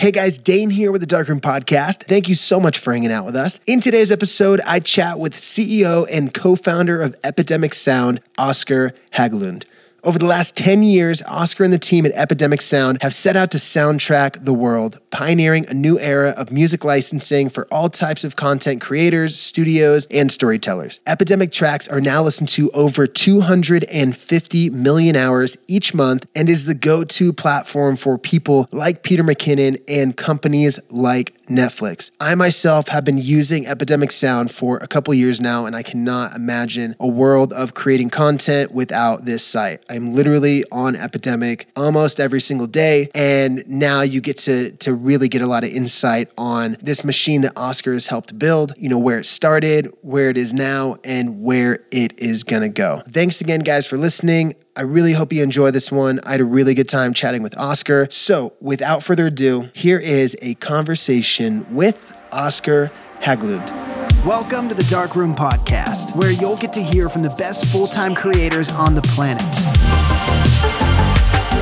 Hey guys, Dane here with the Darkroom Podcast. Thank you so much for hanging out with us. In today's episode, I chat with CEO and co founder of Epidemic Sound, Oscar Höglund. Over the last 10 years, Oscar and the team at Epidemic Sound have set out to soundtrack the world, pioneering a new era of music licensing for all types of content creators, studios, and storytellers. Epidemic tracks are now listened to over 250 million hours each month and is the go to platform for people like Peter McKinnon and companies like Netflix. I myself have been using Epidemic Sound for a couple years now, and I cannot imagine a world of creating content without this site. I'm literally on Epidemic almost every single day, and now you get to to really get a lot of insight on this machine that Oscar has helped build. You know where it started, where it is now, and where it is gonna go. Thanks again, guys, for listening. I really hope you enjoy this one. I had a really good time chatting with Oscar. So, without further ado, here is a conversation with Oscar Höglund. Welcome to the Darkroom Podcast, where you'll get to hear from the best full time creators on the planet.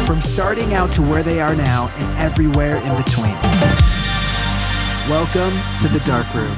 From starting out to where they are now and everywhere in between. Welcome to the Darkroom.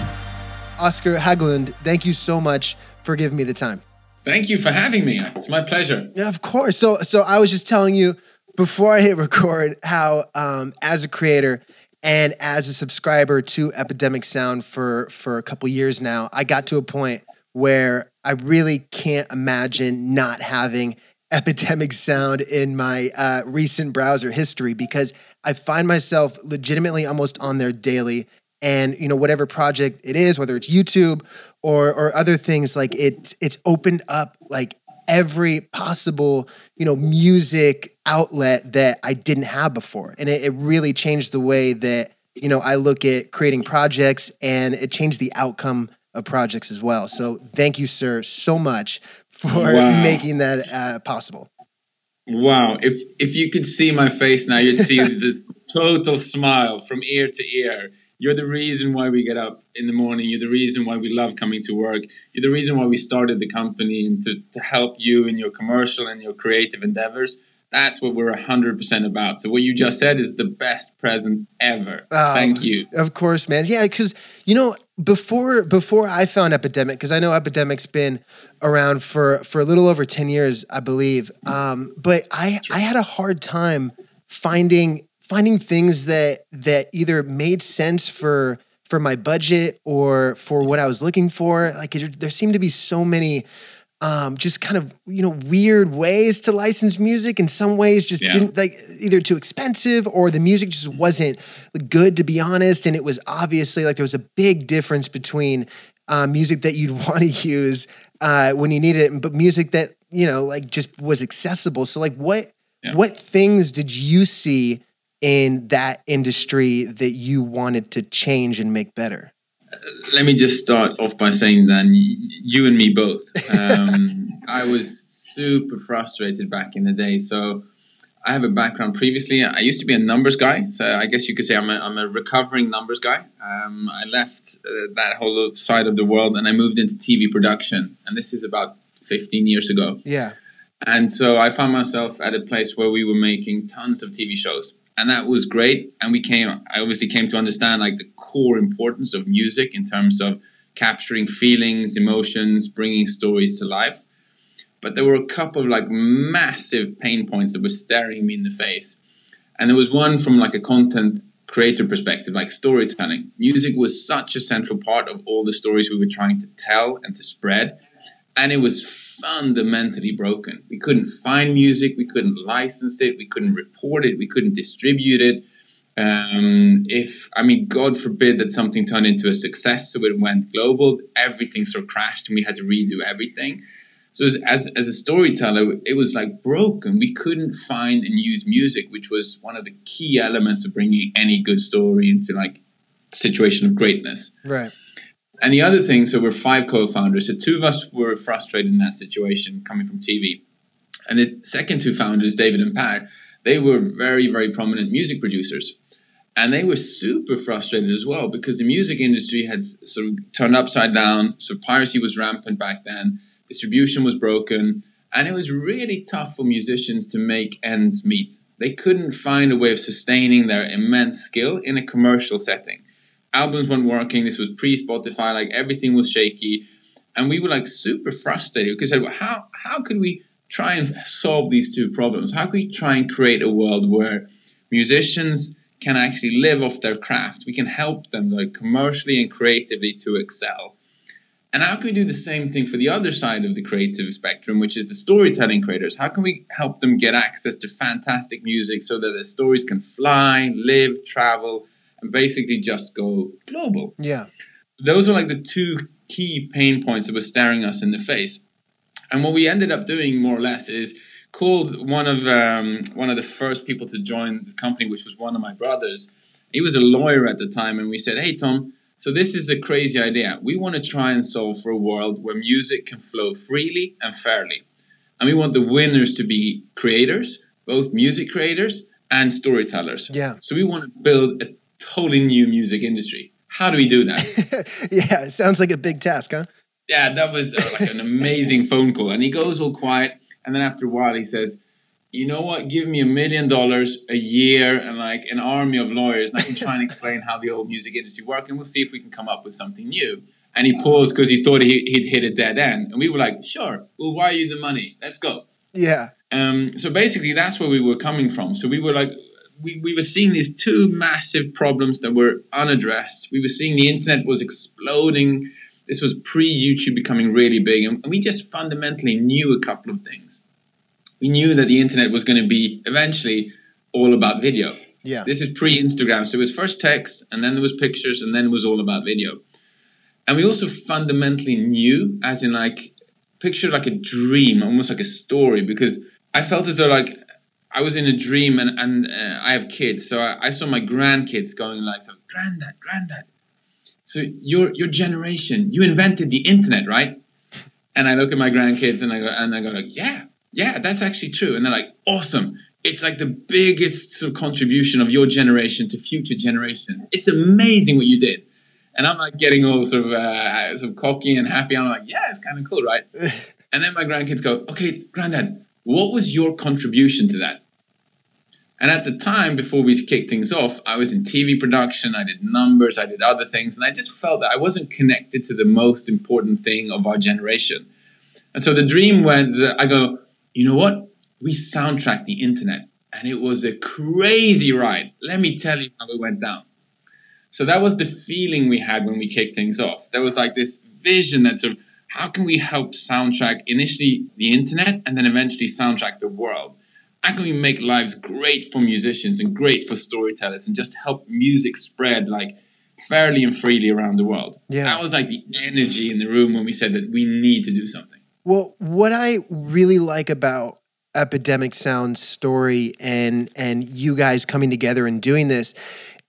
Oscar Höglund, thank you so much for giving me the time. Thank you for having me. It's my pleasure. Yeah, of course. So, so I was just telling you before I hit record how, um, as a creator and as a subscriber to Epidemic Sound for for a couple years now, I got to a point where I really can't imagine not having Epidemic Sound in my uh, recent browser history because I find myself legitimately almost on there daily. And you know whatever project it is, whether it's YouTube or or other things, like it it's opened up like every possible you know music outlet that I didn't have before, and it, it really changed the way that you know I look at creating projects, and it changed the outcome of projects as well. So thank you, sir, so much for wow. making that uh, possible. Wow! If if you could see my face now, you'd see the total smile from ear to ear. You're the reason why we get up in the morning. You're the reason why we love coming to work. You're the reason why we started the company and to, to help you in your commercial and your creative endeavors. That's what we're 100% about. So, what you just said is the best present ever. Oh, Thank you. Of course, man. Yeah, because, you know, before before I found Epidemic, because I know Epidemic's been around for, for a little over 10 years, I believe. Um, but I, I had a hard time finding finding things that that either made sense for for my budget or for what I was looking for. Like it, there seemed to be so many um, just kind of you know weird ways to license music. In some ways, just yeah. didn't like either too expensive or the music just wasn't good to be honest. And it was obviously like there was a big difference between uh, music that you'd want to use uh, when you needed it, but music that you know like just was accessible. So like what yeah. what things did you see? In that industry that you wanted to change and make better? Let me just start off by saying then you and me both. Um, I was super frustrated back in the day. So I have a background previously. I used to be a numbers guy. So I guess you could say I'm a, I'm a recovering numbers guy. Um, I left uh, that whole side of the world and I moved into TV production. And this is about 15 years ago. Yeah. And so I found myself at a place where we were making tons of TV shows and that was great. And we came, I obviously came to understand like the core importance of music in terms of capturing feelings, emotions, bringing stories to life. But there were a couple of like massive pain points that were staring me in the face. And there was one from like a content creator perspective, like storytelling. Music was such a central part of all the stories we were trying to tell and to spread. And it was fundamentally broken. We couldn't find music, we couldn't license it, we couldn't report it, we couldn't distribute it. Um, if I mean, God forbid that something turned into a success, so it went global, everything sort of crashed, and we had to redo everything. So as, as, as a storyteller, it was like broken. We couldn't find and use music, which was one of the key elements of bringing any good story into like situation of greatness. Right. And the other thing, so we're five co-founders. So two of us were frustrated in that situation coming from TV. And the second two founders, David and Peer, they were very, very prominent music producers. And they were super frustrated as well because the music industry had sort of turned upside down. So piracy was rampant back then. Distribution was broken. And it was really tough for musicians to make ends meet. they couldn't find a way of sustaining their immense skill in a commercial setting. Albums weren't working. This was pre Spotify. Like everything was shaky, and we were like super frustrated because said, well, how how could we try and solve these two problems? How could we try and create a world where musicians can actually live off their craft? We can help them like commercially and creatively to excel. And how can we do the same thing for the other side of the creative spectrum, which is the storytelling creators? How can we help them get access to fantastic music so that their stories can fly, live, travel, and basically just go global? Yeah. Those are like the two key pain points that were staring us in the face. And what we ended up doing more or less is called one of um, one of the first people to join the company, which was one of my brothers. He was a lawyer at the time, and we said, "Hey, Tom." So this is a crazy idea. We want to try and solve for a world where music can flow freely and fairly. And we want the winners to be creators, both music creators and storytellers. Yeah. So we want to build a totally new music industry. How do we do that? yeah, it sounds like a big task, huh? Yeah, that was uh, like an amazing phone call. And he goes all quiet. And then after a while, he says, you know what? Give me a million dollars a year and like an army of lawyers, and I can try and explain how the old music industry works, and we'll see if we can come up with something new. And he paused because he thought he, would hit a dead end, and we were like, "Sure, we'll wire you the money. Let's go." Yeah. Um, so basically, that's where we were coming from. So we were like, we, we were seeing these two massive problems that were unaddressed. We were seeing the internet was exploding. This was pre YouTube becoming really big, and we just fundamentally knew a couple of things we knew that the internet was going to be eventually all about video. Yeah. This is pre Instagram. So it was first text, and then there was pictures, and then it was all about video. And we also fundamentally knew, as in like, picture like a dream, almost like a story, because I felt as though like I was in a dream and, and uh, I have kids. So I, I, saw my grandkids going like, so, granddad, granddad. So your, your generation, you invented the internet, right? And I look at my grandkids and I go, and I go like, yeah, yeah, that's actually true. And they're like, awesome. It's like the biggest sort of contribution of your generation to future generations. It's amazing what you did. And I'm like getting all sort of, uh, sort of cocky and happy. I'm like, yeah, it's kind of cool, right? and then my grandkids go, okay, granddad, what was your contribution to that? And at the time, before we kicked things off, I was in TV production, I did numbers, I did other things, and I just felt that I wasn't connected to the most important thing of our generation. And so the dream went, I go, you know what? We soundtracked the internet and it was a crazy ride. Let me tell you how it went down. So that was the feeling we had when we kicked things off. There was like this vision that sort of how can we help soundtrack initially the internet and then eventually soundtrack the world? How can we make lives great for musicians and great for storytellers and just help music spread like fairly and freely around the world? Yeah. That was like the energy in the room when we said that we need to do something. Well, what I really like about Epidemic Sound's story and and you guys coming together and doing this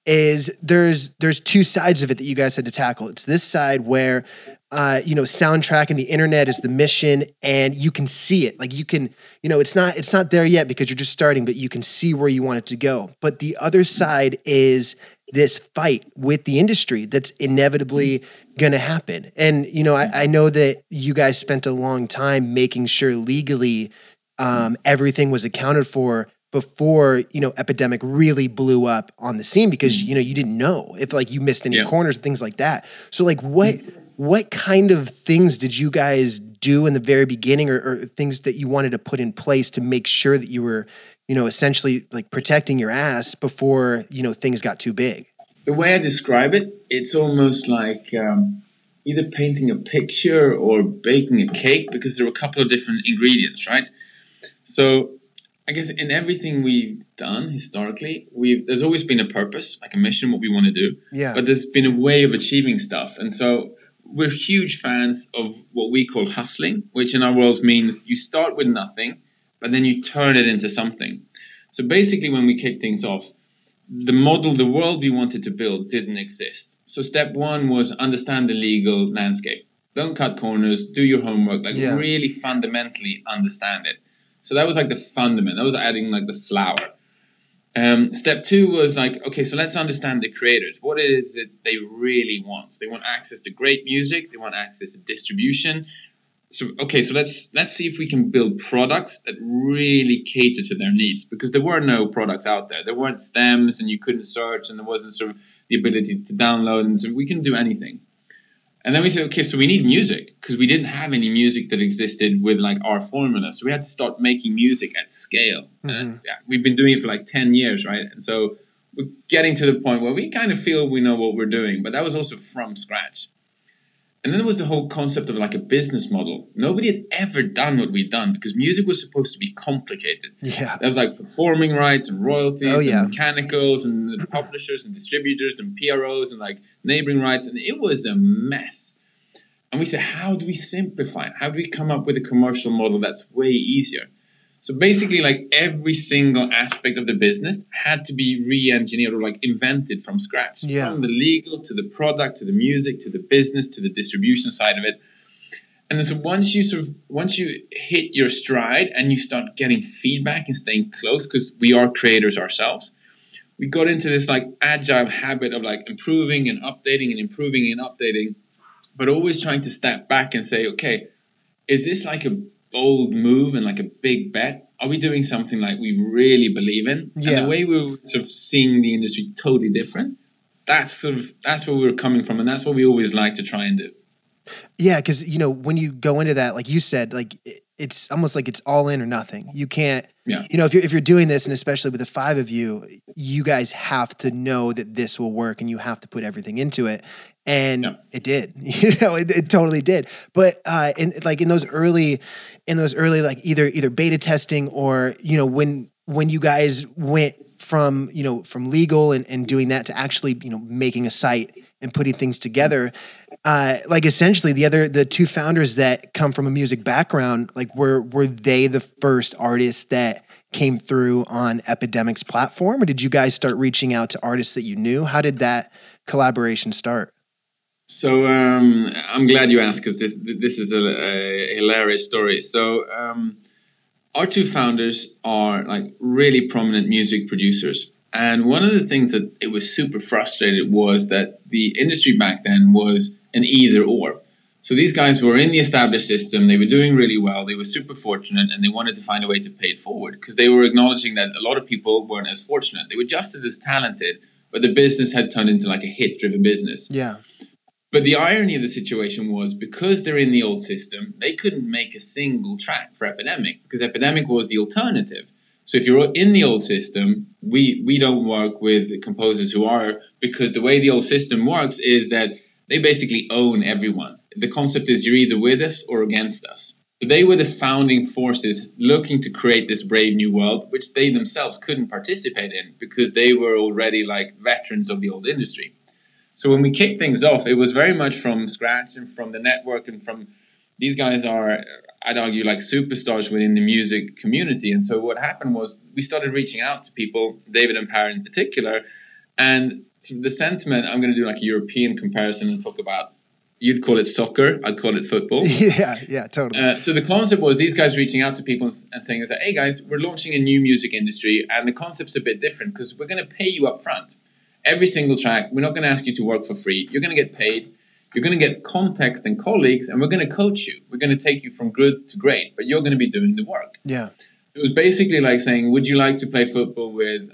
is there's there's two sides of it that you guys had to tackle. It's this side where uh, you know soundtrack and the internet is the mission and you can see it like you can you know it's not it's not there yet because you're just starting but you can see where you want it to go but the other side is this fight with the industry that's inevitably going to happen. And, you know, I, I, know that you guys spent a long time making sure legally um, everything was accounted for before, you know, epidemic really blew up on the scene because, you know, you didn't know if like you missed any yeah. corners and things like that. So like what, what kind of things did you guys do in the very beginning or, or things that you wanted to put in place to make sure that you were, you know, essentially like protecting your ass before, you know, things got too big? The way I describe it, it's almost like um, either painting a picture or baking a cake because there are a couple of different ingredients, right? So I guess in everything we've done historically, we there's always been a purpose, like a mission, what we want to do. Yeah. But there's been a way of achieving stuff, and so we're huge fans of what we call hustling, which in our world means you start with nothing but then you turn it into something. So basically, when we kick things off, the model, the world we wanted to build didn't exist. So step one was understand the legal landscape. Don't cut corners, do your homework, like yeah. really fundamentally understand it. So that was like the fundament. That was adding like the flower. Um, step two was like, okay, so let's understand the creators. What it is that they really want? They want access to great music. They want access to distribution so okay, so let's let's see if we can build products that really cater to their needs because there were no products out there. There weren't stems, and you couldn't search, and there wasn't sort of the ability to download, and so we can do anything. And then we said, okay, so we need music because we didn't have any music that existed with like our formula. So we had to start making music at scale. Mm-hmm. Yeah, we've been doing it for like 10 years, right? And so we're getting to the point where we kind of feel we know what we're doing, but that was also from scratch. And then there was the whole concept of like a business model. Nobody had ever done what we'd done because music was supposed to be complicated. Yeah. There was like performing rights and royalties oh, yeah. and mechanicals and publishers and distributors and PROs and like neighboring rights. And it was a mess. And we said, how do we simplify it? How do we come up with a commercial model that's way easier? So basically, like every single aspect of the business had to be re-engineered or like invented from scratch. Yeah. From the legal to the product to the music to the business to the distribution side of it. And then so once you sort of once you hit your stride and you start getting feedback and staying close, because we are creators ourselves, we got into this like agile habit of like improving and updating and improving and updating, but always trying to step back and say, okay, is this like a bold move and like a big bet? Are we doing something like we really believe in? Yeah. And the way we were sort of seeing the industry totally different, that's sort of that's where we were coming from, and that's what we always like to try and do. Yeah, because you know when you go into that, like you said, like it's almost like it's all in or nothing. You can't, yeah. you know, if you're if you're doing this, and especially with the five of you, you guys have to know that this will work, and you have to put everything into it. And Yeah. it did, you know, it, it totally did. But uh, in like in those early, in those early like either either beta testing or you know when when you guys went from you know from legal and, and doing that to actually you know making a site and putting things together uh, like essentially the other the two founders that come from a music background like were were they the first artists that came through on epidemic's platform? Or did you guys start reaching out to artists that you knew? How did that collaboration start? So um, I'm glad you asked because this this is a, a hilarious story. So um, our two founders are like really prominent music producers, and one of the things that it was super frustrated was that the industry back then was an either or. So these guys were in the established system, they were doing really well, they were super fortunate, and they wanted to find a way to pay it forward because they were acknowledging that a lot of people weren't as fortunate. They were just as talented, but the business had turned into like a hit-driven business. yeah But the irony of the situation was because they're in the old system, they couldn't make a single track for Epidemic because Epidemic was the alternative. So if you're in the old system, we we don't work with composers who are because the way the old system works is that they basically own everyone. The concept is you're either with us or against us. So they were the founding forces looking to create this brave new world, which they themselves couldn't participate in because they were already like veterans of the old industry. So when we kicked things off, it was very much from scratch and from the network and from these guys are, I'd argue, like superstars within the music community. And so what happened was we started reaching out to people, David and Peer in particular, and the sentiment. I'm going to do like a European comparison and talk about. You'd call it soccer. I'd call it football. yeah yeah totally Uh, so the concept was these guys reaching out to people and saying that, hey guys, we're launching a new music industry, and the concept's a bit different because we're going to pay you up front. Every single track, we're not going to ask you to work for free. You're going to get paid. You're going to get context and colleagues, and we're going to coach you. We're going to take you from good to great, but you're going to be doing the work. yeah It was basically like saying, would you like to play football with?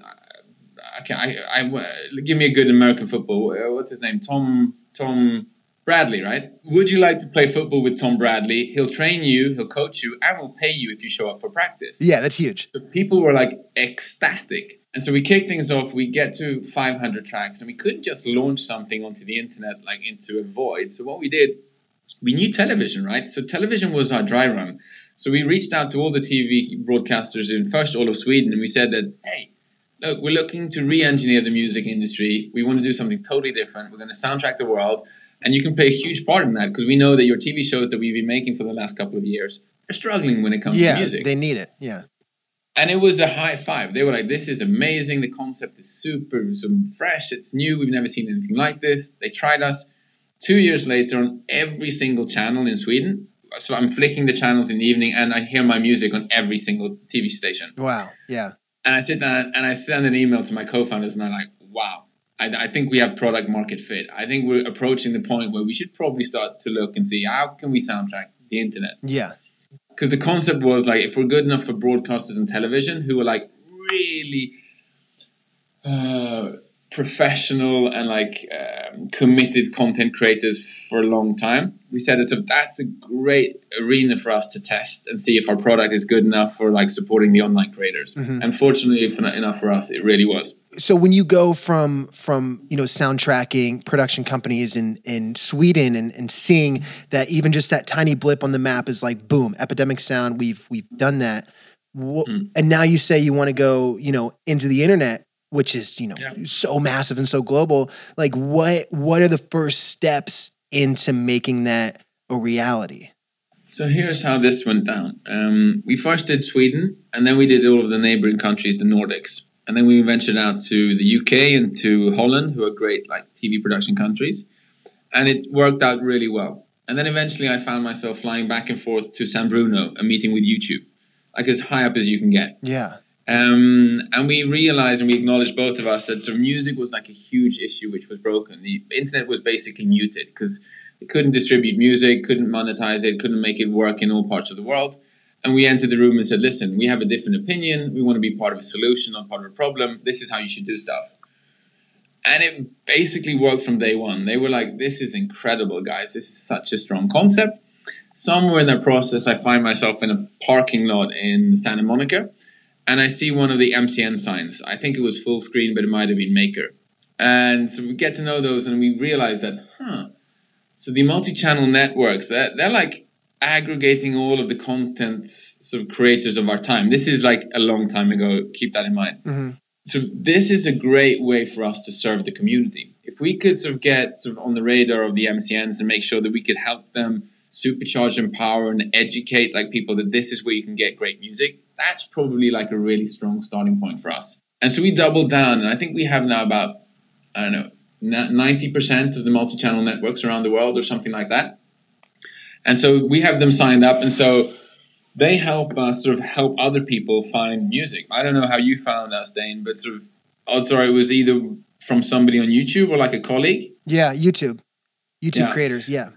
Uh, okay, I, I, I- give me a good American football. Uh, what's his name? Tom Tom Bradley, right? Would you like to play football with Tom Bradley? He'll train you, he'll coach you, and will pay you if you show up for practice. yeah that's huge So people were like ecstatic. And so we kick things off, we get to 500 tracks, and we couldn't just launch something onto the internet like into a void. So what we did, we knew television, right? So television was our dry run. So we reached out to all the TV broadcasters in first all of Sweden, and we said that, hey, look, we're looking to re-engineer the music industry. We want to do something totally different. We're going to soundtrack the world, and you can play a huge part in that because we know that your TV shows that we've been making for the last couple of years are struggling when it comes to yeah music. they need it yeah And it was a high five. They were like, "This is amazing. The concept is super, some fresh. It's new. We've never seen anything like this." They tried us. Two years later, on every single channel in Sweden. So I'm flicking the channels in the evening, and I hear my music on every single TV station. wow yeah And I sit down and I send an email to my co-founders, and I'm like, "Wow, I, I think we have product market fit. I think we're approaching the point where we should probably start to look and see how can we soundtrack the internet. Yeah. Because the concept was like, if we're good enough for broadcasters and television who are like really uh, professional and like um, committed content creators for a long time, we said it's a, that's a great arena for us to test and see if our product is good enough for like supporting the online creators. Mm-hmm. And fortunately for, enough for us, it really was. So when you go from from you know soundtracking production companies in in Sweden and, and seeing that even just that tiny blip on the map is like boom, epidemic sound, we've we've done that. Wh- Mm. And now you say you want to go, you know, into the internet, which is, you know, Yeah. so massive and so global. Like what what are the first steps into making that a reality? So here's how this went down. Um, we first did Sweden, and then we did all of the neighboring countries, the Nordics, and then we ventured out to the UK and to Holland, who are great like TV production countries, and it worked out really well. And then eventually, I found myself flying back and forth to San Bruno, a meeting with YouTube, like as high up as you can get. Yeah. Um, and we realized and we acknowledged both of us that so music was like a huge issue which was broken. The internet was basically muted because it couldn't distribute music, couldn't monetize it, couldn't make it work in all parts of the world. And we entered the room and said, listen, we have a different opinion. We want to be part of a solution, not part of a problem. This is how you should do stuff. And it basically worked from day one. They were like, this is incredible, guys. This is such a strong concept. Somewhere in that process, I find myself in a parking lot in Santa Monica and I see one of the MCN signs. I think it was Fullscreen, but it might have been Maker. And so we get to know those, and we realize that, huh? So the multi-channel networks, they're, they're like aggregating all of the content sort of creators of our time. This is like a long time ago. Keep that in mind. Mhm. So this is a great way for us to serve the community. If we could sort of get sort of on the radar of the MCNs and make sure that we could help them supercharge, empower, and educate like people that this is where you can get great music, that's probably like a really strong starting point for us. And so we doubled down, and I think we have now about I don't know ninety percent of the multi-channel networks around the world, or something like that. And so we have them signed up, and so they help us sort of help other people find music. I don't know how you found us, Dane, but sort of oh, odds are it was either from somebody on YouTube or like a colleague. Yeah, YouTube. YouTube Yeah. creators, yeah.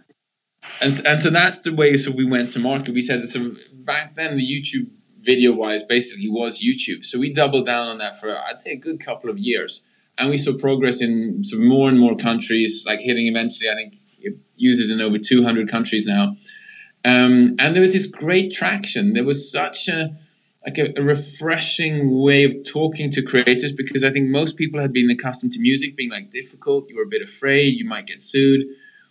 And, and so that's the way so we went to market. We said that so back then the YouTube video wise basically was YouTube. So we doubled down on that for I'd say a good couple of years. And we saw progress in more and more countries, like hitting eventually I think users in over 200 countries now. Um, and there was this great traction. There was such a like a, a refreshing way of talking to creators because I think most people had been accustomed to music being like difficult. You were a bit afraid you might get sued.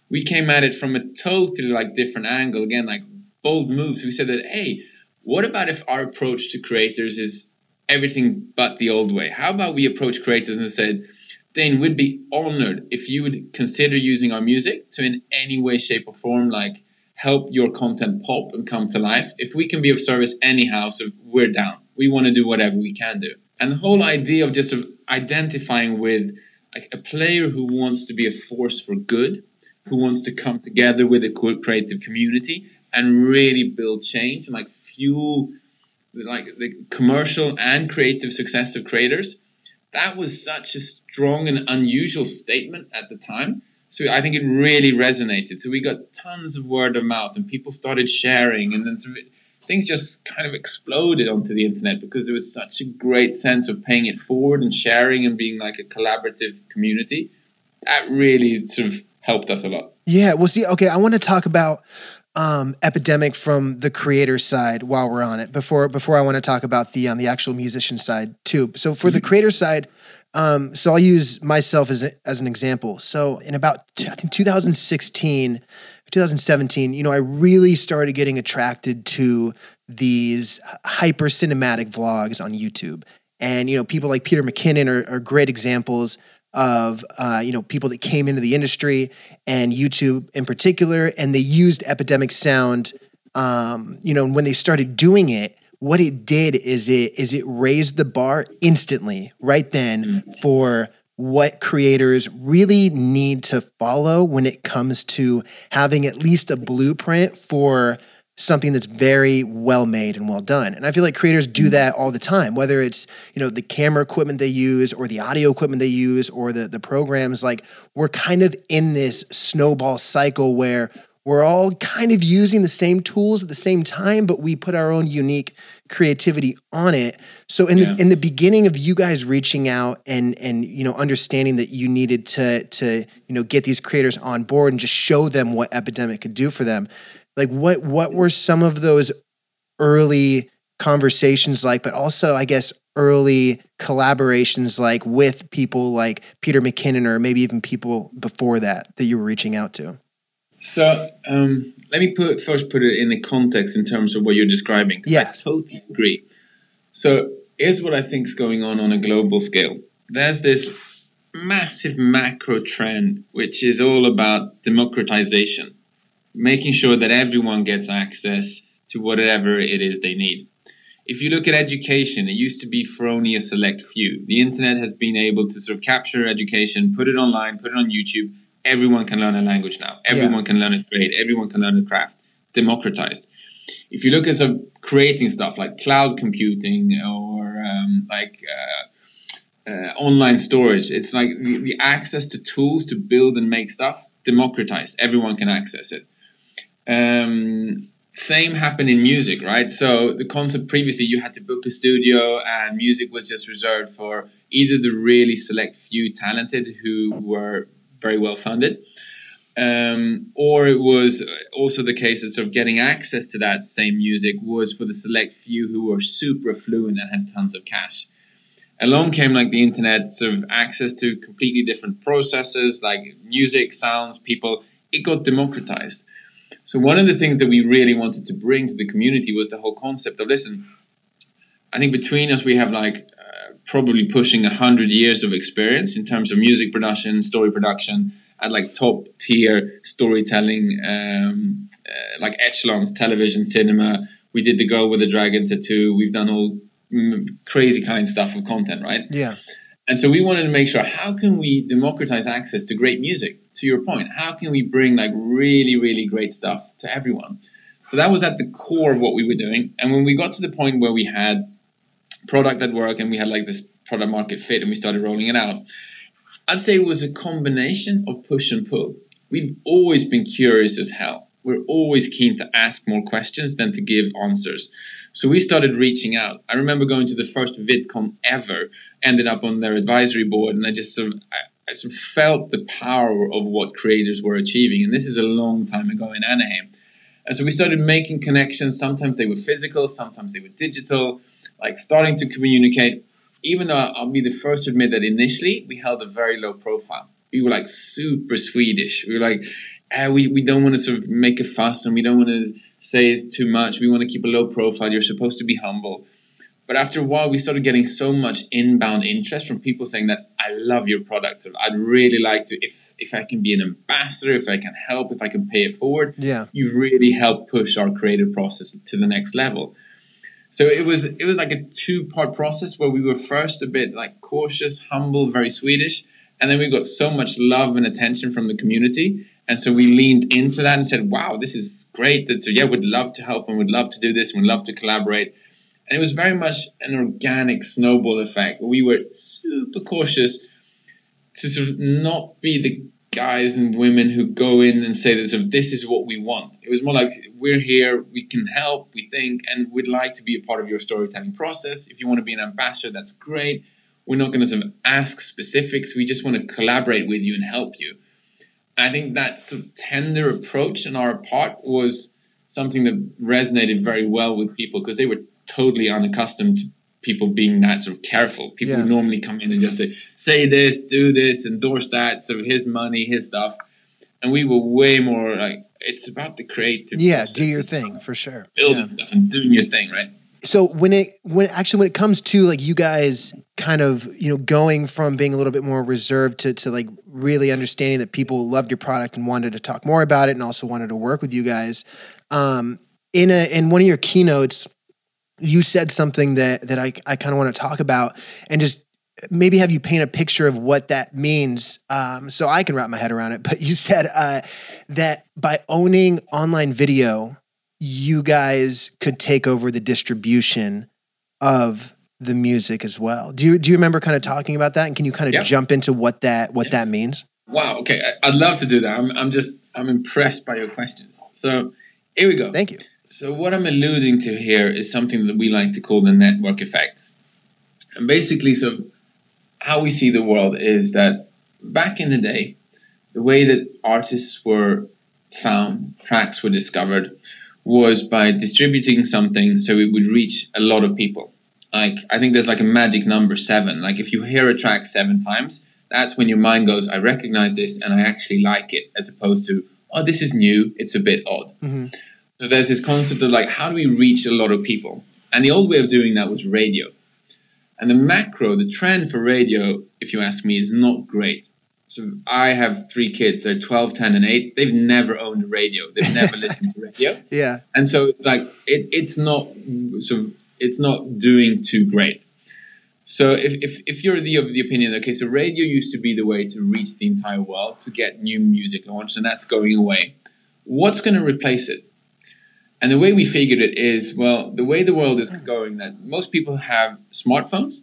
We came at it from a totally like different angle. Again, like bold moves. We said that hey, what about if our approach to creators is everything but the old way? How about we approach creators and said, Dane, we'd be honored if you would consider using our music to in any way, shape, or form like help your content pop and come to life. If we can be of service anyhow, so we're down. We want to do whatever we can do. And the whole idea of just sort of identifying with like a player who wants to be a force for good, who wants to come together with a creative community and really build change and like fuel like the commercial and creative success of creators. That was such a strong and unusual statement at the time. So I think it really resonated. So we got tons of word of mouth, and people started sharing, and then things just kind of exploded onto the internet because there was such a great sense of paying it forward and sharing and being like a collaborative community. That really sort of helped us a lot. Yeah, well, see, okay, I want to talk about um, epidemic from the creator side while we're on it. Before before I want to talk about the um, the actual musician side too. So for the creator side, um, so I'll use myself as a, as an example. So in about I think 2016, 2017, you know, I really started getting attracted to these hyper cinematic vlogs on YouTube, and you know, people like Peter McKinnon are, are great examples of uh, you know people that came into the industry and YouTube in particular, and they used Epidemic Sound. Um, you know, and when they started doing it, what it did is it is it raised the bar instantly right then for what creators really need to follow when it comes to having at least a blueprint for something that's very well made and well done. And I feel like creators do mm. that all the time, whether it's, you know, the camera equipment they use or the audio equipment they use or the the programs like we're kind of in this snowball cycle where we're all kind of using the same tools at the same time, but we put our own unique creativity on it. So in Yeah. the in the beginning of you guys reaching out and and you know understanding that you needed to to you know get these creators on board and just show them what Epidemic could do for them, like what what were some of those early conversations like, but also I guess early collaborations like with people like Peter McKinnon or maybe even people before that that you were reaching out to. So um, let me put first put it in the context in terms of what you're describing. Yeah. I totally agree. So here's what I think is going on on a global scale. There's this massive macro trend which is all about democratization, making sure that everyone gets access to whatever it is they need. If you look at education, it used to be for only a select few. The internet has been able to sort of capture education, put it online, put it on YouTube. Everyone can learn a language now. Everyone can learn a trade. Everyone can learn a craft. Democratized. If you look at some creating stuff like cloud computing or um, like uh, uh, online storage, it's like the, the access to tools to build and make stuff democratized. Everyone can access it. Um, same happened in music, right? So the concept previously you had to book a studio and music was just reserved for either the really select few talented who were very well funded, um, or it was also the case that sort of getting access to that same music was for the select few who were super fluent and had tons of cash. Along came like the internet, sort of access to completely different processes like music, sounds, people. It got democratized. So one of the things that we really wanted to bring to the community was the whole concept of listen. I think between us we have like uh, probably pushing a hundred years of experience in terms of music production, story production, at like top tier storytelling, um, uh, like echelons, television, cinema. We did the Girl with the Dragon tattoo. We've done all crazy kind stuff of content, right? Yeah. And so we wanted to make sure how can we democratize access to great music? To your point, how can we bring like really, really great stuff to everyone? So that was at the core of what we were doing. And when we got to the point where we had product that worked and we had like this product market fit and we started rolling it out, I'd say it was a combination of push and pull. We've always been curious as hell. We're always keen to ask more questions than to give answers. So we started reaching out. I remember going to the first VidCon ever, ended up on their advisory board, and I just sort of, I, I sort of felt the power of what creators were achieving. And this is a long time ago in Anaheim. And so we started making connections. Sometimes they were physical, sometimes they were digital, like starting to communicate. Even though I'll be the first to admit that initially we held a very low profile. We were like super Swedish. We were like, eh, we, we don't want to sort of make a fuss and we don't want to say too much. We want to keep a low profile. You're supposed to be humble. But after a while, we started getting so much inbound interest from people saying that I love your products. I'd really like to, if if I can be an ambassador, if I can help, if I can pay it forward. Yeah. You've really helped push our creative process to the next level. So it was it was like a two part process where we were first a bit like cautious, humble, very Swedish, and then we got so much love and attention from the community. And so we leaned into that and said, "Wow, this is great! That so yeah, would love to help and would love to do this and would love to collaborate." And it was very much an organic snowball effect. We were super cautious to sort of not be the guys and women who go in and say that sort of, this is what we want. It was more like we're here, we can help, we think, and we'd like to be a part of your storytelling process. If you want to be an ambassador, that's great. We're not going to sort of ask specifics. We just want to collaborate with you and help you. I think that sort of tender approach on our part was something that resonated very well with people because they were totally unaccustomed to people being that sort of careful. People Yeah. normally come in and just say, say this, do this, endorse that, So his money, his stuff. And we were way more like, it's about the creative. Yeah. Do your thing for sure. Building Yeah. stuff and doing your thing, right? So when it when actually when it comes to like you guys kind of you know going from being a little bit more reserved to to like really understanding that people loved your product and wanted to talk more about it and also wanted to work with you guys, um, in a in one of your keynotes, you said something that that I I kind of want to talk about and just maybe have you paint a picture of what that means um, so I can wrap my head around it. But you said uh, that by owning online video, you guys could take over the distribution of the music as well. Do you do you remember kind of talking about that? And can you kind of jump into what that what Yes. that means? Wow. Okay, I'd love to do that. I'm, I'm just I'm impressed by your questions. So here we go. Thank you. So what I'm alluding to here is something that we like to call the network effects. And basically, so how we see the world is that back in the day, the way that artists were found, tracks were discovered, was by distributing something so it would reach a lot of people. Like I think there's like a magic number seven. Like if you hear a track seven times, that's when your mind goes, I recognize this and I actually like it, as opposed to, oh, this is new, it's a bit odd. Mhm. So there's this concept of like, how do we reach a lot of people? And the old way of doing that was radio. And the macro, the trend for radio, if you ask me, is not great. So I have three kids, they're 12, 10, and 8. They've never owned a radio, they've never listened to radio. Yeah. And so like it, it's not so it's not doing too great. So if, if, if you're the of the opinion, okay, so radio used to be the way to reach the entire world to get new music launched, and that's going away. What's going to replace it? And the way we figured it is, well, the way the world is going, that most people have smartphones,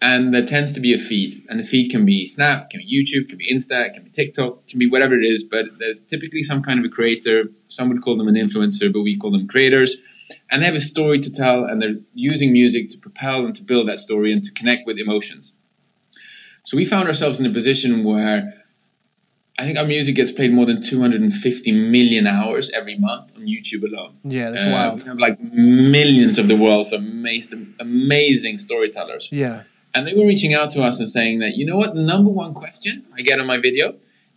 and there tends to be a feed, and the feed can be Snap, can be YouTube, can be Insta, can be TikTok, can be whatever it is. But there's typically some kind of a creator. Some would call them an influencer, but we call them creators and they have a story to tell and they're using music to propel and to build that story and to connect with emotions so we found ourselves in a position where i think our music gets played more than 250 million hours every month on youtube alone Yeah, that's Uh, wild. we have like millions of the world's amazing, amazing storytellers Yeah. and they were reaching out to us and saying that you know what the number one question i get on my video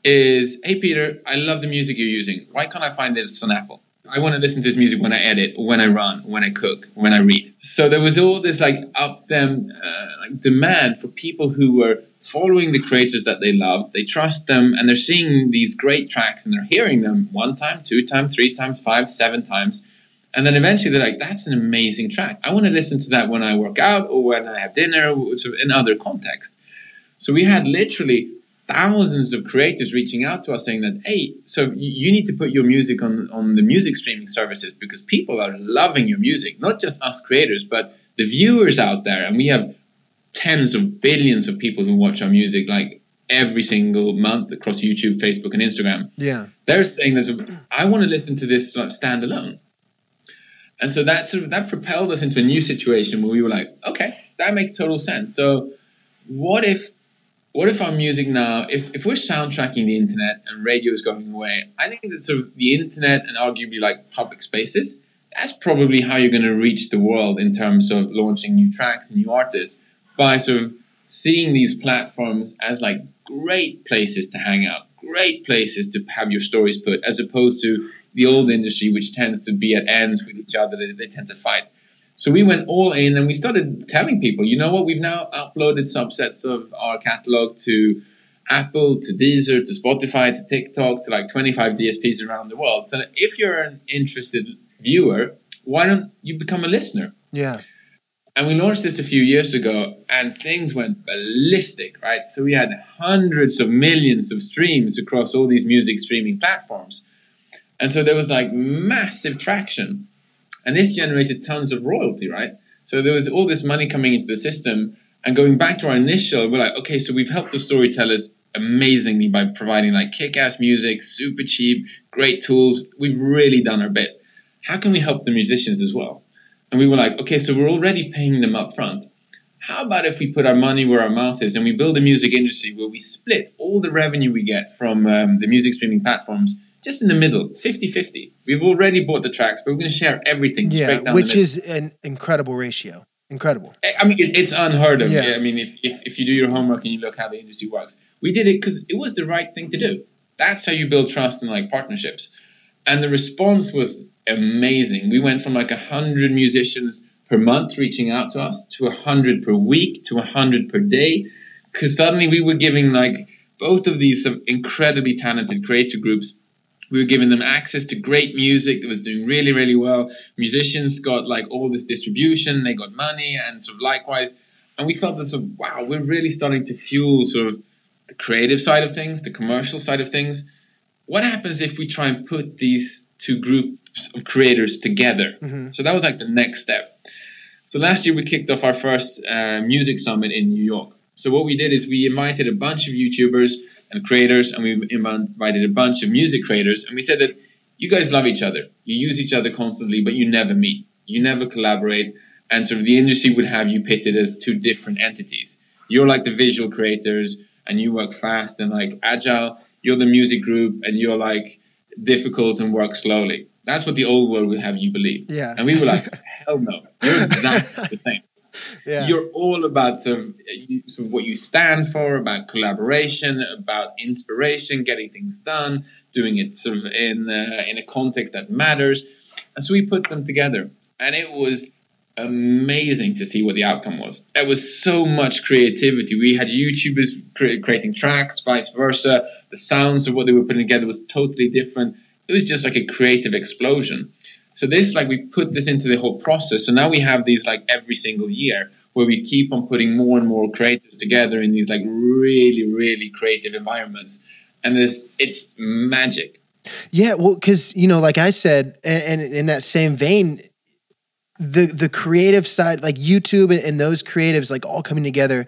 is hey peter i love the music you're using why can't i find this on apple I want to listen to this music when I edit, when I run, when I cook, when I read. So there was all this like up them uh, like demand for people who were following the creators that they love. They trust them, and they're seeing these great tracks, and they're hearing them one time, two times, three times, five, seven times, and then eventually they're like, "That's an amazing track. I want to listen to that when I work out, or when I have dinner, or in other contexts." So we had literally thousands of creators reaching out to us saying that, hey, so you need to put your music on, on the music streaming services because people are loving your music, not just us creators, but the viewers out there. And we have tens of billions of people who watch our music like every single month across YouTube, Facebook, and Instagram. Yeah. They're saying there's a, I want to listen to this like, standalone. And so that sort of that propelled us into a new situation where we were like, okay, that makes total sense. So what if what if our music now, if, if we're soundtracking the internet and radio is going away, I think that sort of the internet and arguably like public spaces, that's probably how you're going to reach the world in terms of launching new tracks and new artists by sort of seeing these platforms as like great places to hang out, great places to have your stories put, as opposed to the old industry, which tends to be at ends with each other. They, they tend to fight. So we went all in and we started telling people, you know what, we've now uploaded subsets of our catalog to Apple, to Deezer, to Spotify, to TikTok, to like 25 DSPs around the world. So if you're an interested viewer, why don't you become a listener? Yeah. And we launched this a few years ago and things went ballistic, right? So we had hundreds of millions of streams across all these music streaming platforms. And so there was like massive traction. And this generated tons of royalty, right? So there was all this money coming into the system. And going back to our initial, we're like, okay, so we've helped the storytellers amazingly by providing like kick ass music, super cheap, great tools. We've really done our bit. How can we help the musicians as well? And we were like, okay, so we're already paying them up front. How about if we put our money where our mouth is and we build a music industry where we split all the revenue we get from um, the music streaming platforms just in the middle, 50 50. We've already bought the tracks, but we're going to share everything Yeah. straight down Which the middle. is an incredible ratio. Incredible. I mean, it, it's unheard of. Yeah. I mean, if, if, if you do your homework and you look how the industry works, we did it because it was the right thing to do. That's how you build trust and like partnerships. And the response was amazing. We went from like 100 musicians per month reaching out to us to 100 per week to 100 per day because suddenly we were giving like both of these some incredibly talented creator groups. We were giving them access to great music that was doing really really well. Musicians got like all this distribution they got money and sort of likewise. And we felt that sort of wow we're really starting to fuel sort of the creative side of things the commercial side of things. What happens if we try and put these two groups of creators together Mhm. so that was like the next step so last year we kicked off our first uh, music summit in new york so what we did is we invited a bunch of YouTubers and creators, and we invited a bunch of music creators, and we said that you guys love each other, you use each other constantly, but you never meet, you never collaborate, and sort of the industry would have you pitted as two different entities. You're like the visual creators, and you work fast and like agile. You're the music group, and you're like difficult and work slowly. That's what the old world would have you believe. Yeah. And we were like, hell no, you're exactly the same. Yeah. You're all about sort of, sort of what you stand for, about collaboration, about inspiration, getting things done, doing it sort of in uh, in a context that matters. And so we put them together, and it was amazing to see what the outcome was. There was so much creativity. We had YouTubers cre- creating tracks, vice versa. The sounds of what they were putting together was totally different. It was just like a creative explosion. So this, like, we put this into the whole process. So now we have these like every single year where we keep on putting more and more creators together in these like really, really creative environments, and this it's magic. Yeah, well, because you know, like I said, and, and in that same vein, the the creative side, like YouTube and, and those creatives, like all coming together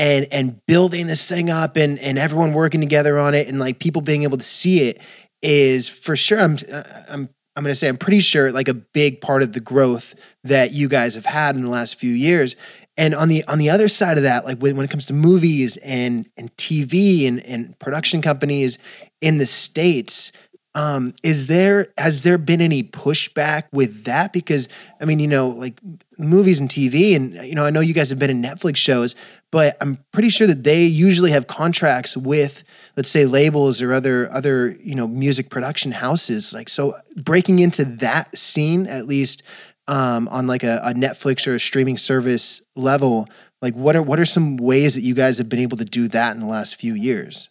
and and building this thing up, and and everyone working together on it, and like people being able to see it is for sure. I'm uh, I'm I'm going to say I'm pretty sure like a big part of the growth that you guys have had in the last few years. And on the on the other side of that, like when, when it comes to movies and and TV and, and production companies in the states, um, is there has there been any pushback with that? Because I mean, you know, like movies and TV, and you know, I know you guys have been in Netflix shows, but I'm pretty sure that they usually have contracts with, let's say, labels or other other you know music production houses. Like so, breaking into that scene at least um, on like a, a Netflix or a streaming service level, like what are what are some ways that you guys have been able to do that in the last few years?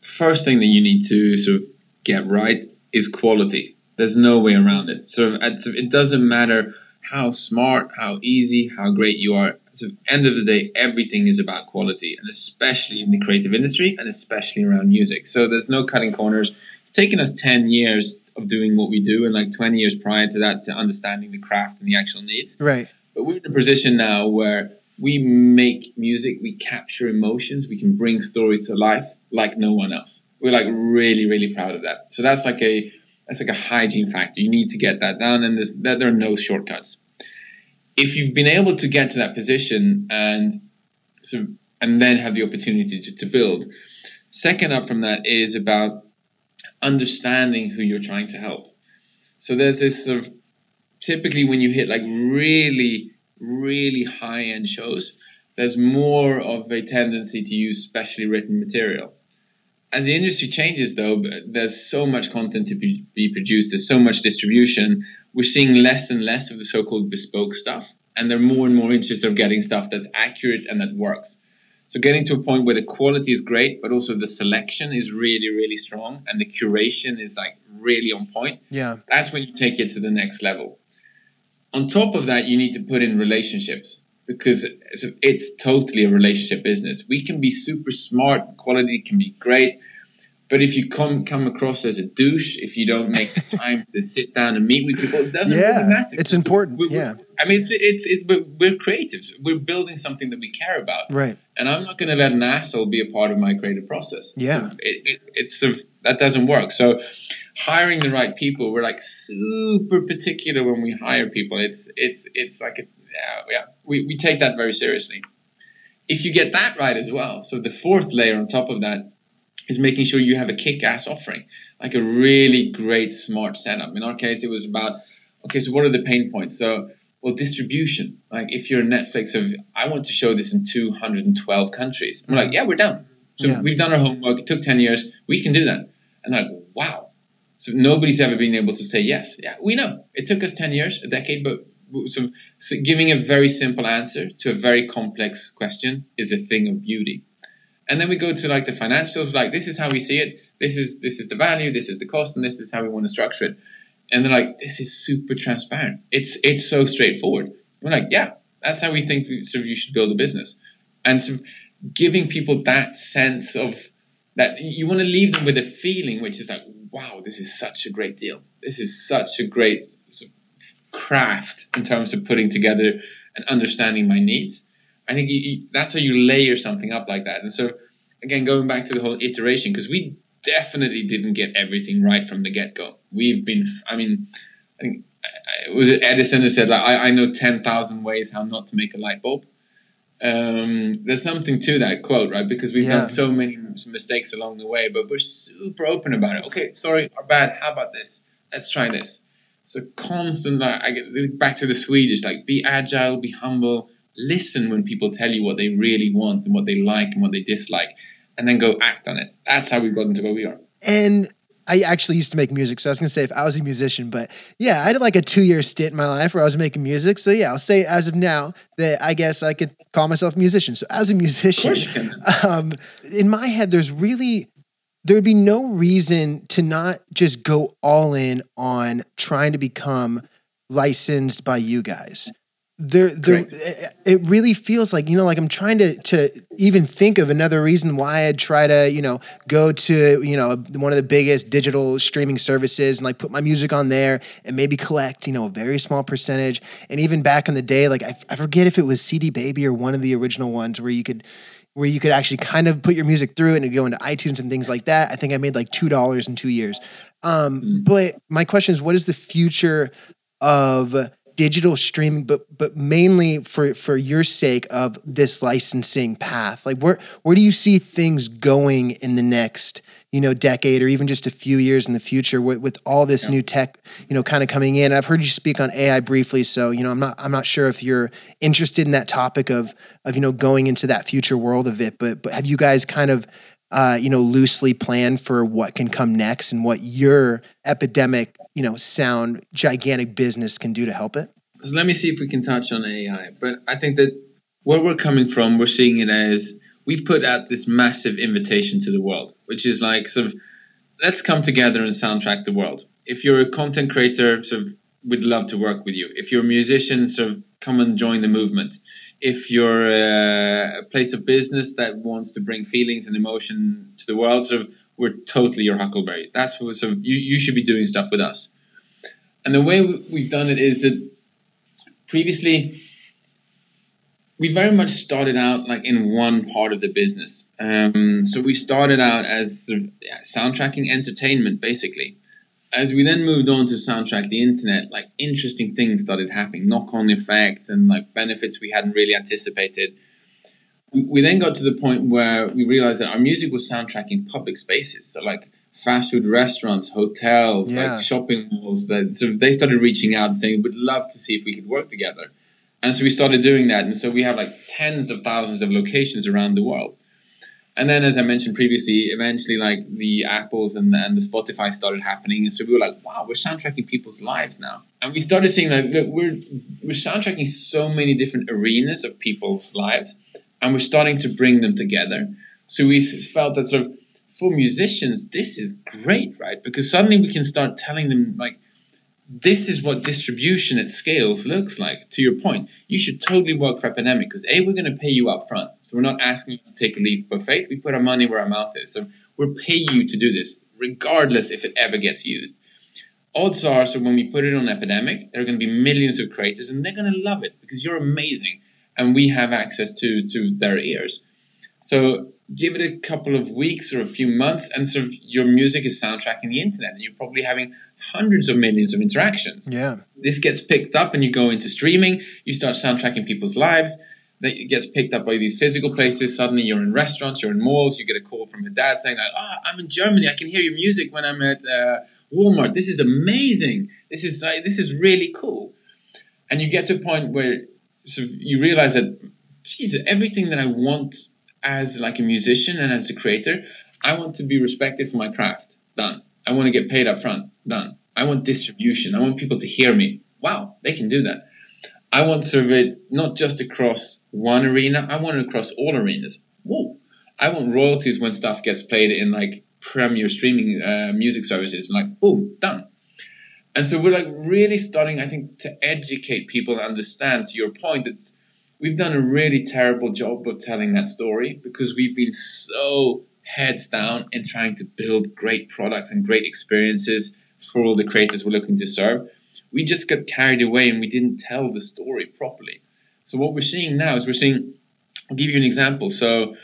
First thing that you need to sort of get right is quality. There's no way around it. Sort of, it doesn't matter how smart, how easy, how great you are. So, end of the day, everything is about quality, and especially in the creative industry, and especially around music. So there's no cutting corners. It's taken us ten years of doing what we do, and like twenty years prior to that to understanding the craft and the actual needs. Right. But we're in a position now where we make music, we capture emotions, we can bring stories to life like no one else. We're like really, really proud of that. So that's like a that's like a hygiene factor. You need to get that down, and there's, there are no shortcuts. If you've been able to get to that position and so, and then have the opportunity to, to build, second up from that is about understanding who you're trying to help. So there's this sort of typically when you hit like really, really high end shows, there's more of a tendency to use specially written material as the industry changes, though, there's so much content to be, be, produced. There's so much distribution. We're seeing less and less of the so-called bespoke stuff, and they're more and more interested of getting stuff that's accurate and that works. So getting to a point where the quality is great, but also the selection is really, really strong, and the curation is like really on point. Yeah, that's when you take it to the next level. On top of that, you need to put in relationships because it's, it's totally a relationship business. We can be super smart, quality can be great, but if you come come across as a douche, if you don't make the time to sit down and meet with people, it doesn't yeah, really matter. It's important. We're, yeah, I mean, it's it's it, we're, we're creatives. We're building something that we care about, right? And I'm not going to let an asshole be a part of my creative process. Yeah, so it, it, it's sort of, that doesn't work. So hiring the right people, we're like super particular when we hire people. It's it's it's like a, yeah, yeah. We we take that very seriously. If you get that right as well, so the fourth layer on top of that is making sure you have a kick-ass offering, like a really great smart setup. In our case, it was about okay, so what are the pain points? So well, distribution. Like if you're Netflix of I want to show this in 212 countries. I'm like, mm. yeah, we're done. So yeah. we've done our homework. It took 10 years. We can do that. And like, wow. So nobody's ever been able to say yes. Yeah, we know. It took us 10 years, a decade, but so, giving a very simple answer to a very complex question is a thing of beauty. And then we go to like the financials like this is how we see it. This is this is the value this is the cost and this is how we want to structure it. And they're like this is super transparent. It's it's so straightforward. We're like yeah that's how we think sort of you should build a business. And so giving people that sense of that you want to leave them with a feeling which is like wow this is such a great deal. This is such a great craft in terms of putting together and understanding my needs I think you, you, that's how you layer something up like that. And so again, going back to the whole iteration, because we definitely didn't get everything right from the get go. We've been, I mean, I think it was Edison who said, like, I, I know 10,000 ways how not to make a light bulb. Um, there's something to that quote, right? Because we've yeah. done so many mistakes along the way, but we're super open about it. Okay, sorry, our bad. How about this? Let's try this. It's a constant, like, I get back to the Swedish, like, be agile, be humble, listen when people tell you what they really want and what they like and what they dislike, and then go act on it. That's how we've gotten to where we are. And I actually used to make music, so I was gonna say if I was a musician, but yeah, I did like a two year stint in my life where I was making music. So yeah, I'll say as of now that I guess I could call myself a musician. So as a musician, um, in my head, there's really there would be no reason to not just go all in on trying to become licensed by you guys. There there eh, it really feels like you know like i'm trying to to even think of another reason why i'd try to you know go to you know one of the biggest digital streaming services and like put my music on there and maybe collect you know a very small percentage. And even back in the day like i, I forget if it was cd baby or one of the original ones where you could where you could actually kind of put your music through and go into itunes and things like that i think i made like two dollars in two years um, mm. but my question is what is the future of digital streaming, but but mainly for for your sake of this licensing path? Like where where do you see things going in the next you know decade or even just a few years in the future with, with all this yeah. new tech you know kind of coming in? I've heard you speak on AI briefly, so you know I'm not I'm not sure if you're interested in that topic of of you know going into that future world of it, but but have you guys kind of uh, you know, loosely planned for what can come next and what your epidemic, you know, sound gigantic business can do to help it? So let me see if we can touch on AI. But I think that where we're coming from, we're seeing it as we've put out this massive invitation to the world, which is like sort of let's come together and soundtrack the world. If you're a content creator, sort of we'd love to work with you. If you're a musician, sort of come and join the movement if you're a place of business that wants to bring feelings and emotion to the world, sort of, we're totally your huckleberry. That's what sort of you, you should be doing stuff with us. And the way we've done it is that previously we very much started out like in one part of the business. Um, so we started out as sort of, yeah, soundtracking entertainment, basically as we then moved on to soundtrack the internet, like interesting things started happening, knock-on effects and like benefits we hadn't really anticipated. We then got to the point where we realized that our music was soundtracking public spaces, so like fast food restaurants, hotels, yeah. like shopping malls. That so they started reaching out saying, "We'd love to see if we could work together." And so we started doing that, and so we have like tens of thousands of locations around the world. And then, as I mentioned previously, eventually, like the Apples and the, and the Spotify started happening, and so we were like, "Wow, we're soundtracking people's lives now." And we started seeing like, look, we're we're soundtracking so many different arenas of people's lives, and we're starting to bring them together. So we felt that sort of for musicians, this is great, right? Because suddenly we can start telling them like, this is what distribution at scales looks like. To your point, you should totally work for Epidemic because A, we're going to pay you up front. So we're not asking you to take a leap of faith. We put our money where our mouth is. So we'll pay you to do this, regardless if it ever gets used. Odds are, so when we put it on Epidemic, there are going to be millions of creators and they're going to love it because you're amazing and we have access to, to their ears. So give it a couple of weeks or a few months and sort of your music is soundtracking the internet and you're probably having hundreds of millions of interactions. Yeah. This gets picked up and you go into streaming, you start soundtracking people's lives. That gets picked up by these physical places. Suddenly, you're in restaurants, you're in malls. You get a call from your dad saying, "Like, oh, I'm in Germany. I can hear your music when I'm at uh, Walmart. This is amazing. This is like, this is really cool." And you get to a point where sort of you realize that, geez, everything that I want as like a musician and as a creator, I want to be respected for my craft. Done. I want to get paid up front. Done. I want distribution. I want people to hear me. Wow, they can do that. I want to serve it not just across one arena, I want it across all arenas. Whoa. I want royalties when stuff gets played in like premier streaming uh, music services. Like, boom, done. And so we're like really starting, I think, to educate people and understand, to your point, that we've done a really terrible job of telling that story because we've been so heads down in trying to build great products and great experiences for all the creators we're looking to serve. We just got carried away and we didn't tell the story properly. So what we're seeing now is we're seeing. I'll give you an example. So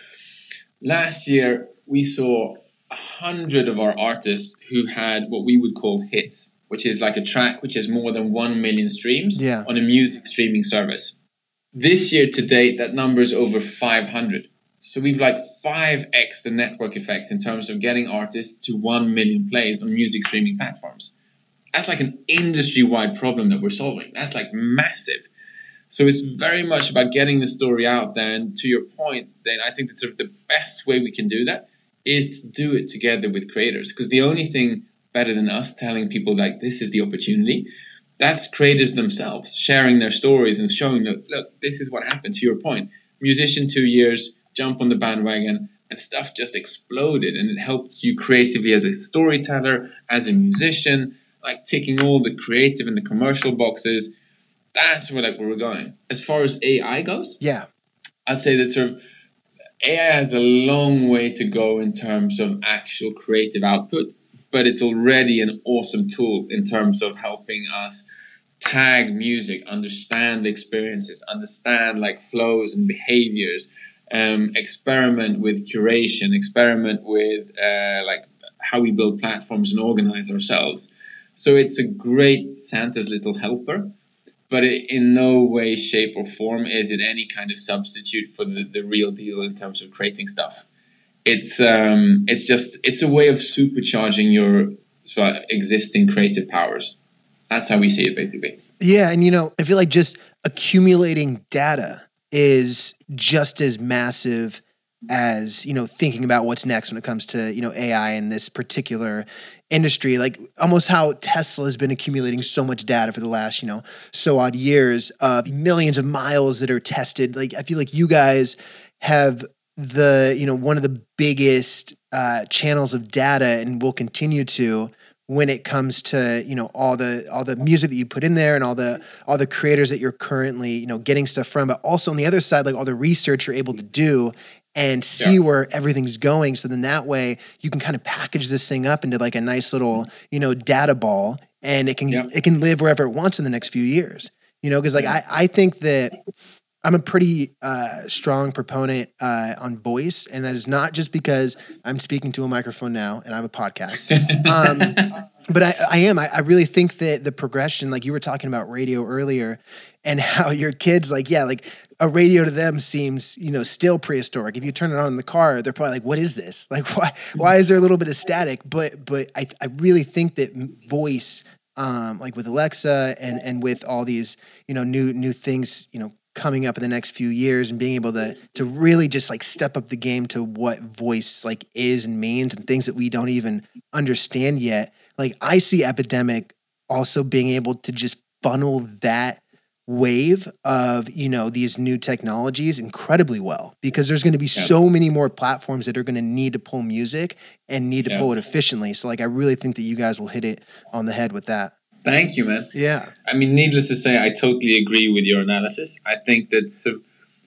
last year we saw a hundred of our artists who had what we would call hits, which is like a track which has more than one million streams Yeah. on a music streaming service. This year to date, that number is over 500. So we've like 5x the network effects in terms of getting artists to 1 million plays on music streaming platforms. That's like an industry wide problem that we're solving. That's like massive. So it's very much about getting the story out there. And to your point, then I think that sort of the best way we can do that is to do it together with creators. Because the only thing better than us telling people like this is the opportunity, that's creators themselves sharing their stories and showing that look, this is what happened. To your point, musician two years, jump on the bandwagon, and stuff just exploded, and it helped you creatively as a storyteller, as a musician, like ticking all the creative and the commercial boxes. That's where like where we're going. As far as AI goes, Yeah. I'd say that sort of AI has a long way to go in terms of actual creative output, but it's already an awesome tool in terms of helping us tag music, understand experiences, understand like flows and behaviors, um, experiment with curation, experiment with uh, like how we build platforms and organize ourselves. So it's a great Santa's little helper but it, in no way, shape, or form is it any kind of substitute for the, the real deal in terms of creating stuff. It's um, it's just it's a way of supercharging your sort of existing creative powers. That's how we see it, basically. Yeah, and you know, I feel like just accumulating data is just as massive as you know thinking about what's next when it comes to you know AI in this particular industry. Like almost how Tesla has been accumulating so much data for the last you know so odd years of millions of miles that are tested. Like I feel like you guys have the you know one of the biggest uh, channels of data and will continue to when it comes to you know all the all the music that you put in there and all the all the creators that you're currently you know getting stuff from but also on the other side like all the research you're able to do and see Yeah. where everything's going so then that way you can kind of package this thing up into like a nice little you know data ball and it can Yeah. it can live wherever it wants in the next few years you know because like I, I think that I'm a pretty uh, strong proponent uh, on voice, and that is not just because I'm speaking to a microphone now and I have a podcast. Um, but I, I am. I, I really think that the progression, like you were talking about radio earlier, and how your kids, like, yeah, like a radio to them seems, you know, still prehistoric. If you turn it on in the car, they're probably like, "What is this? Like, why? Why is there a little bit of static?" But, but I, I really think that voice, um, like with Alexa and and with all these, you know, new new things, you know, coming up in the next few years and being able to to really just like step up the game to what voice like is and means and things that we don't even understand yet like i see epidemic also being able to just funnel that wave of you know these new technologies incredibly well because there's going to be Yeah. so many more platforms that are going to need to pull music and need to Yeah. pull it efficiently so like i really think that you guys will hit it on the head with that Thank you, man. yeah I mean, needless to say, I totally agree with your analysis. I think that so,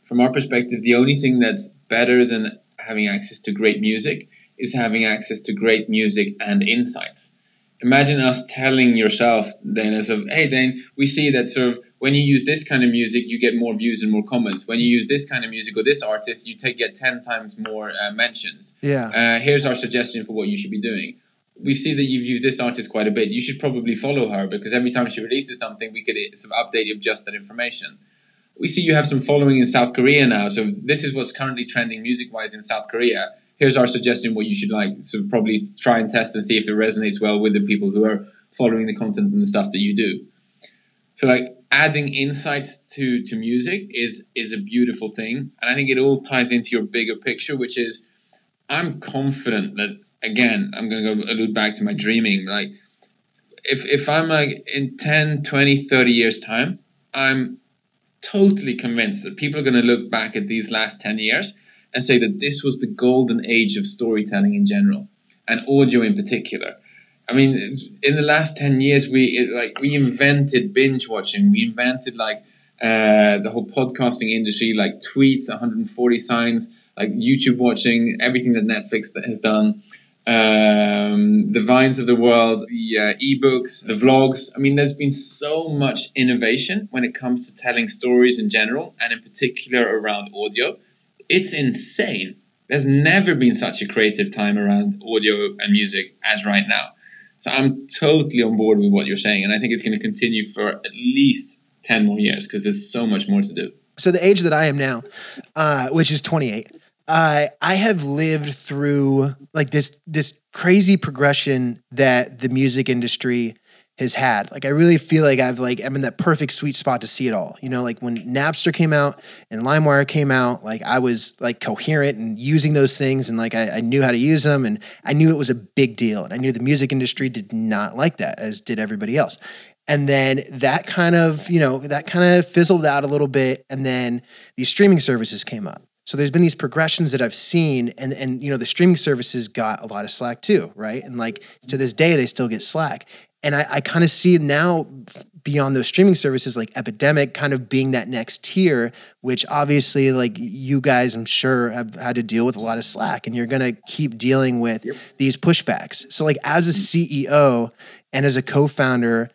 from our perspective, the only thing that's better than having access to great music is having access to great music and insights. Imagine us telling yourself then as of, hey, Dane, we see that sort of when you use this kind of music, you get more views and more comments. When you use this kind of music or this artist, you take get ten times more uh, mentions. yeah Uh, here's our suggestion for what you should be doing. We see that you've used this artist quite a bit. You should probably follow her because every time she releases something, we could sort of update you with just that information. We see you have some following in South Korea now, so this is what's currently trending music wise in South Korea. Here's our suggestion what you should like. So probably try and test and see if it resonates well with the people who are following the content and the stuff that you do. So like adding insights to to music is is a beautiful thing, and I think it all ties into your bigger picture, which is I'm confident that again I'm going to go allude back to my dreaming. Like if if I'm like in 10, 20, 30 years time, I'm totally convinced that people are going to look back at these last 10 years and say that this was the golden age of storytelling in general and audio in particular. I mean, in the last 10 years, we it, like we invented binge watching. We invented like uh, the whole podcasting industry, like tweets, 140 signs, like YouTube watching, everything that Netflix has done, um, the vines of the world, the uh, ebooks, the vlogs. I mean, there's been so much innovation when it comes to telling stories in general, and in particular around audio. It's insane. There's never been such a creative time around audio and music as right now. So I'm totally on board with what you're saying, and I think it's going to continue for at least ten more years because there's so much more to do. So the age that I am now, uh, which is 28, uh, I have lived through like this this crazy progression that the music industry has had. Like I really feel like I've like I'm in that perfect sweet spot to see it all. You know, like when Napster came out and LimeWire came out, like I was like coherent and using those things and like I, I, knew how to use them and I knew it was a big deal. And I knew the music industry did not like that, as did everybody else. And then that kind of, you know, that kind of fizzled out a little bit. And then these streaming services came up. So there's been these progressions that I've seen, and and you know the streaming services got a lot of slack too, right? And like to this day, they still get slack. And I, I kind of see now beyond those streaming services like Epidemic kind of being that next tier, which obviously like you guys I'm sure have had to deal with a lot of slack and you're gonna keep dealing with yep. these pushbacks. So like as a CEO and as a co-founder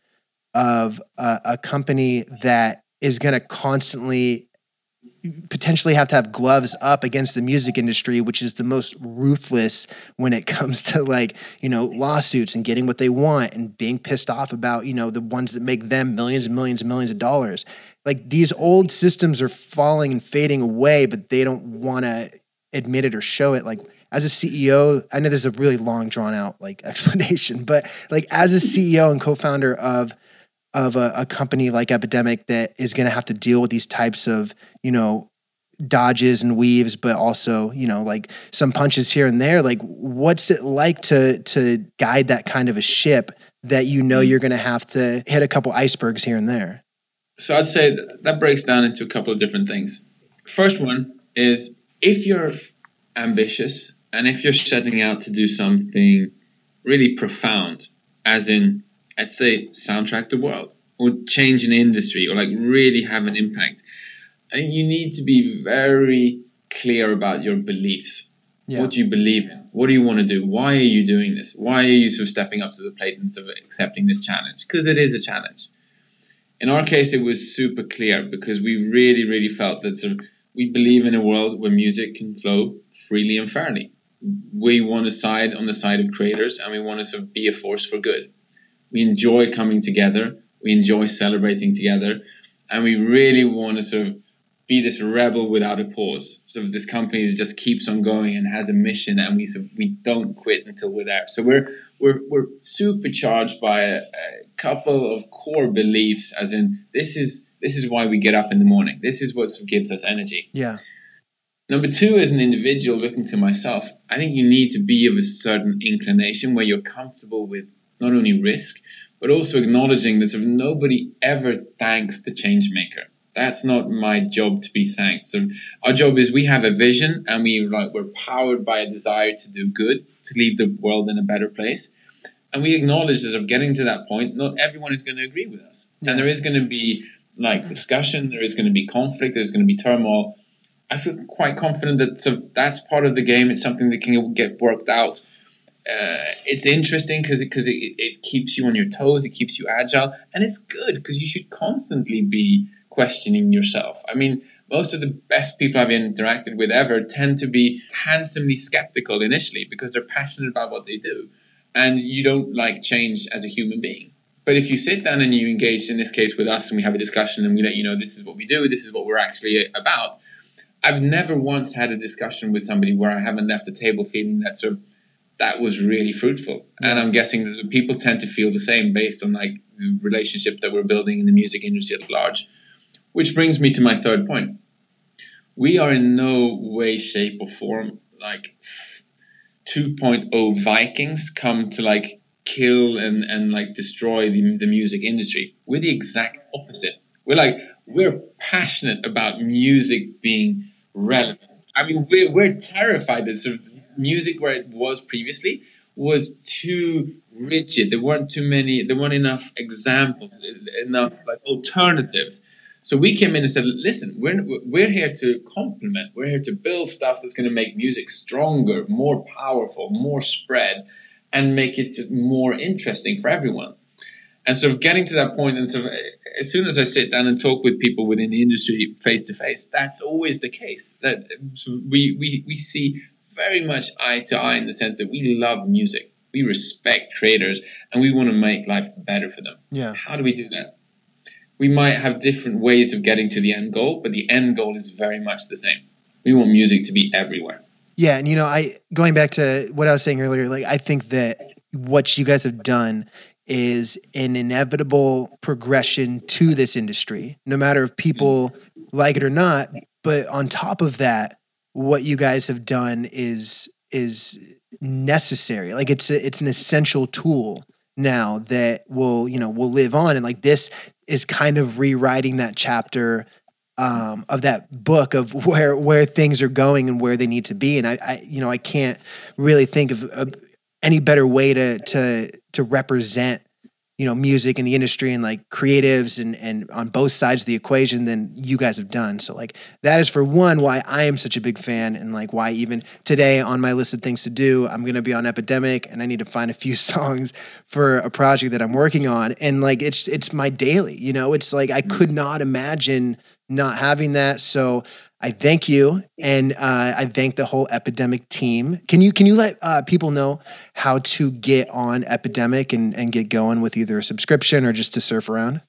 of a, a company that is gonna constantly potentially have to have gloves up against the music industry, which is the most ruthless when it comes to like, you know, lawsuits and getting what they want and being pissed off about, you know, the ones that make them millions and millions and millions of dollars. Like these old systems are falling and fading away, but they don't want to admit it or show it. Like as a CEO, I know this is a really long drawn out like explanation, but like as a CEO and co-founder of of a, a company like Epidemic that is going to have to deal with these types of, you know, dodges and weaves, but also, you know, like some punches here and there. Like, what's it like to to guide that kind of a ship that you know you're going to have to hit a couple icebergs here and there? So I'd say that breaks down into a couple of different things. First one is if you're ambitious and if you're setting out to do something really profound, as in I'd say soundtrack the world or change an industry or like really have an impact. And you need to be very clear about your beliefs. Yeah. What do you believe in? What do you want to do? Why are you doing this? Why are you sort of stepping up to the plate and sort of accepting this challenge? Because it is a challenge. In our case, it was super clear because we really, really felt that sort of we believe in a world where music can flow freely and fairly. We want to side on the side of creators and we want to sort of be a force for good we enjoy coming together, we enjoy celebrating together, and we really want to sort of be this rebel without a pause. So this company that just keeps on going and has a mission, and we sort of, we don't quit until we're there. So we're we're we're supercharged by a, a couple of core beliefs, as in this is this is why we get up in the morning. This is what gives us energy. Yeah. Number two, as an individual looking to myself, I think you need to be of a certain inclination where you're comfortable with not only risk, but also acknowledging that sort of nobody ever thanks the change maker. That's not my job to be thanked. So our job is we have a vision and we like we're powered by a desire to do good, to leave the world in a better place. And we acknowledge that of getting to that point, not everyone is going to agree with us. Yeah. And there is going to be like discussion, there is going to be conflict, there's going to be turmoil. I feel quite confident that so that's part of the game. It's something that can get worked out uh, it's interesting because because it, it, it, keeps you on your toes, it keeps you agile, and it's good because you should constantly be questioning yourself. I mean, most of the best people I've interacted with ever tend to be handsomely skeptical initially because they're passionate about what they do, and you don't like change as a human being. But if you sit down and you engage, in this case with us, and we have a discussion, and we let you know this is what we do, this is what we're actually about. I've never once had a discussion with somebody where I haven't left the table feeling that sort of that was really fruitful. Yeah. And I'm guessing that people tend to feel the same based on like the relationship that we're building in the music industry at large. Which brings me to my third point. We are in no way, shape, or form like 2.0 Vikings come to like kill and, and like destroy the, the music industry. We're the exact opposite. We're like, we're passionate about music being relevant. I mean, we're, we're terrified that sort of music where it was previously was too rigid. There weren't too many. There weren't enough examples, enough like alternatives. So we came in and said, "Listen, we're we're here to complement. We're here to build stuff that's going to make music stronger, more powerful, more spread, and make it more interesting for everyone." And sort of getting to that point, and sort of as soon as I sit down and talk with people within the industry face to face, that's always the case. That we we we see very much eye to eye in the sense that we love music, we respect creators, and we want to make life better for them. Yeah. How do we do that? We might have different ways of getting to the end goal, but the end goal is very much the same. We want music to be everywhere. Yeah, and you know, I going back to what I was saying earlier, like I think that what you guys have done is an inevitable progression to this industry, no matter if people mm. like it or not. But on top of that, what you guys have done is is necessary. Like it's a, it's an essential tool now that will you know will live on, and like this is kind of rewriting that chapter um, of that book of where where things are going and where they need to be. And I, I you know I can't really think of, of any better way to to to represent you know music and the industry and like creatives and and on both sides of the equation than you guys have done. So like that is for one why i am such a big fan and like why even today on my list of things to do i'm going to be on epidemic and i need to find a few songs for a project that i'm working on. And like it's it's my daily you know? It's like i mm-hmm. could not imagine not having that. So I thank you, and uh, I thank the whole Epidemic team. Can you can you let uh, people know how to get on Epidemic and, and get going with either a subscription or just to surf around?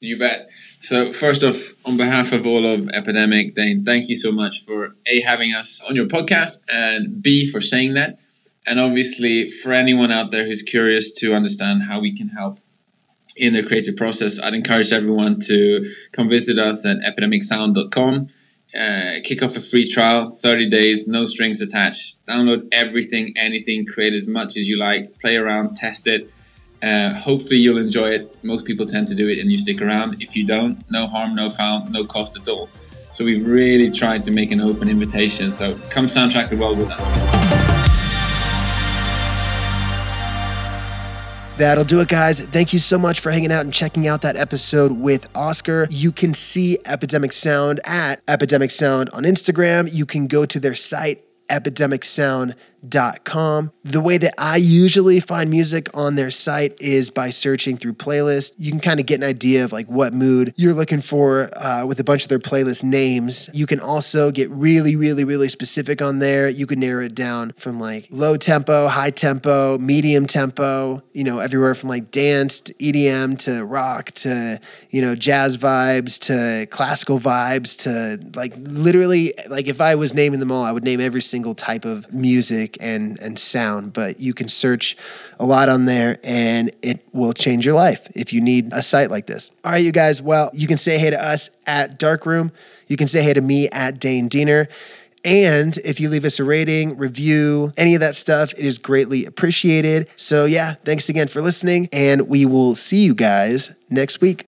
You bet. So first off, on behalf of all of Epidemic, Dane, thank you so much for a having us on your podcast, and b for saying that, and obviously for anyone out there who's curious to understand how we can help in the creative process, I'd encourage everyone to come visit us at epidemicsound.com uh, kick off a free trial, 30 days, no strings attached. Download everything, anything, create as much as you like, play around, test it. Uh, hopefully, you'll enjoy it. Most people tend to do it and you stick around. If you don't, no harm, no foul, no cost at all. So, we've really tried to make an open invitation. So, come soundtrack the world with us. That'll do it, guys. Thank you so much for hanging out and checking out that episode with Oscar. You can see Epidemic Sound at Epidemic Sound on Instagram. You can go to their site, epidemicsound.com. The way that I usually find music on their site is by searching through playlists. You can kind of get an idea of like what mood you're looking for uh, with a bunch of their playlist names. You can also get really, really, really specific on there. You can narrow it down from like low tempo, high tempo, medium tempo, you know, everywhere from like dance to EDM to rock to, you know, jazz vibes to classical vibes to like literally, like if I was naming them all, I would name every single type of music and and sound. But you can search a lot on there, and it will change your life if you need a site like this. All right, you guys. Well, you can say hey to us at Darkroom. You can say hey to me at Dane Diener. And if you leave us a rating, review, any of that stuff, it is greatly appreciated. So, yeah, thanks again for listening, and we will see you guys next week.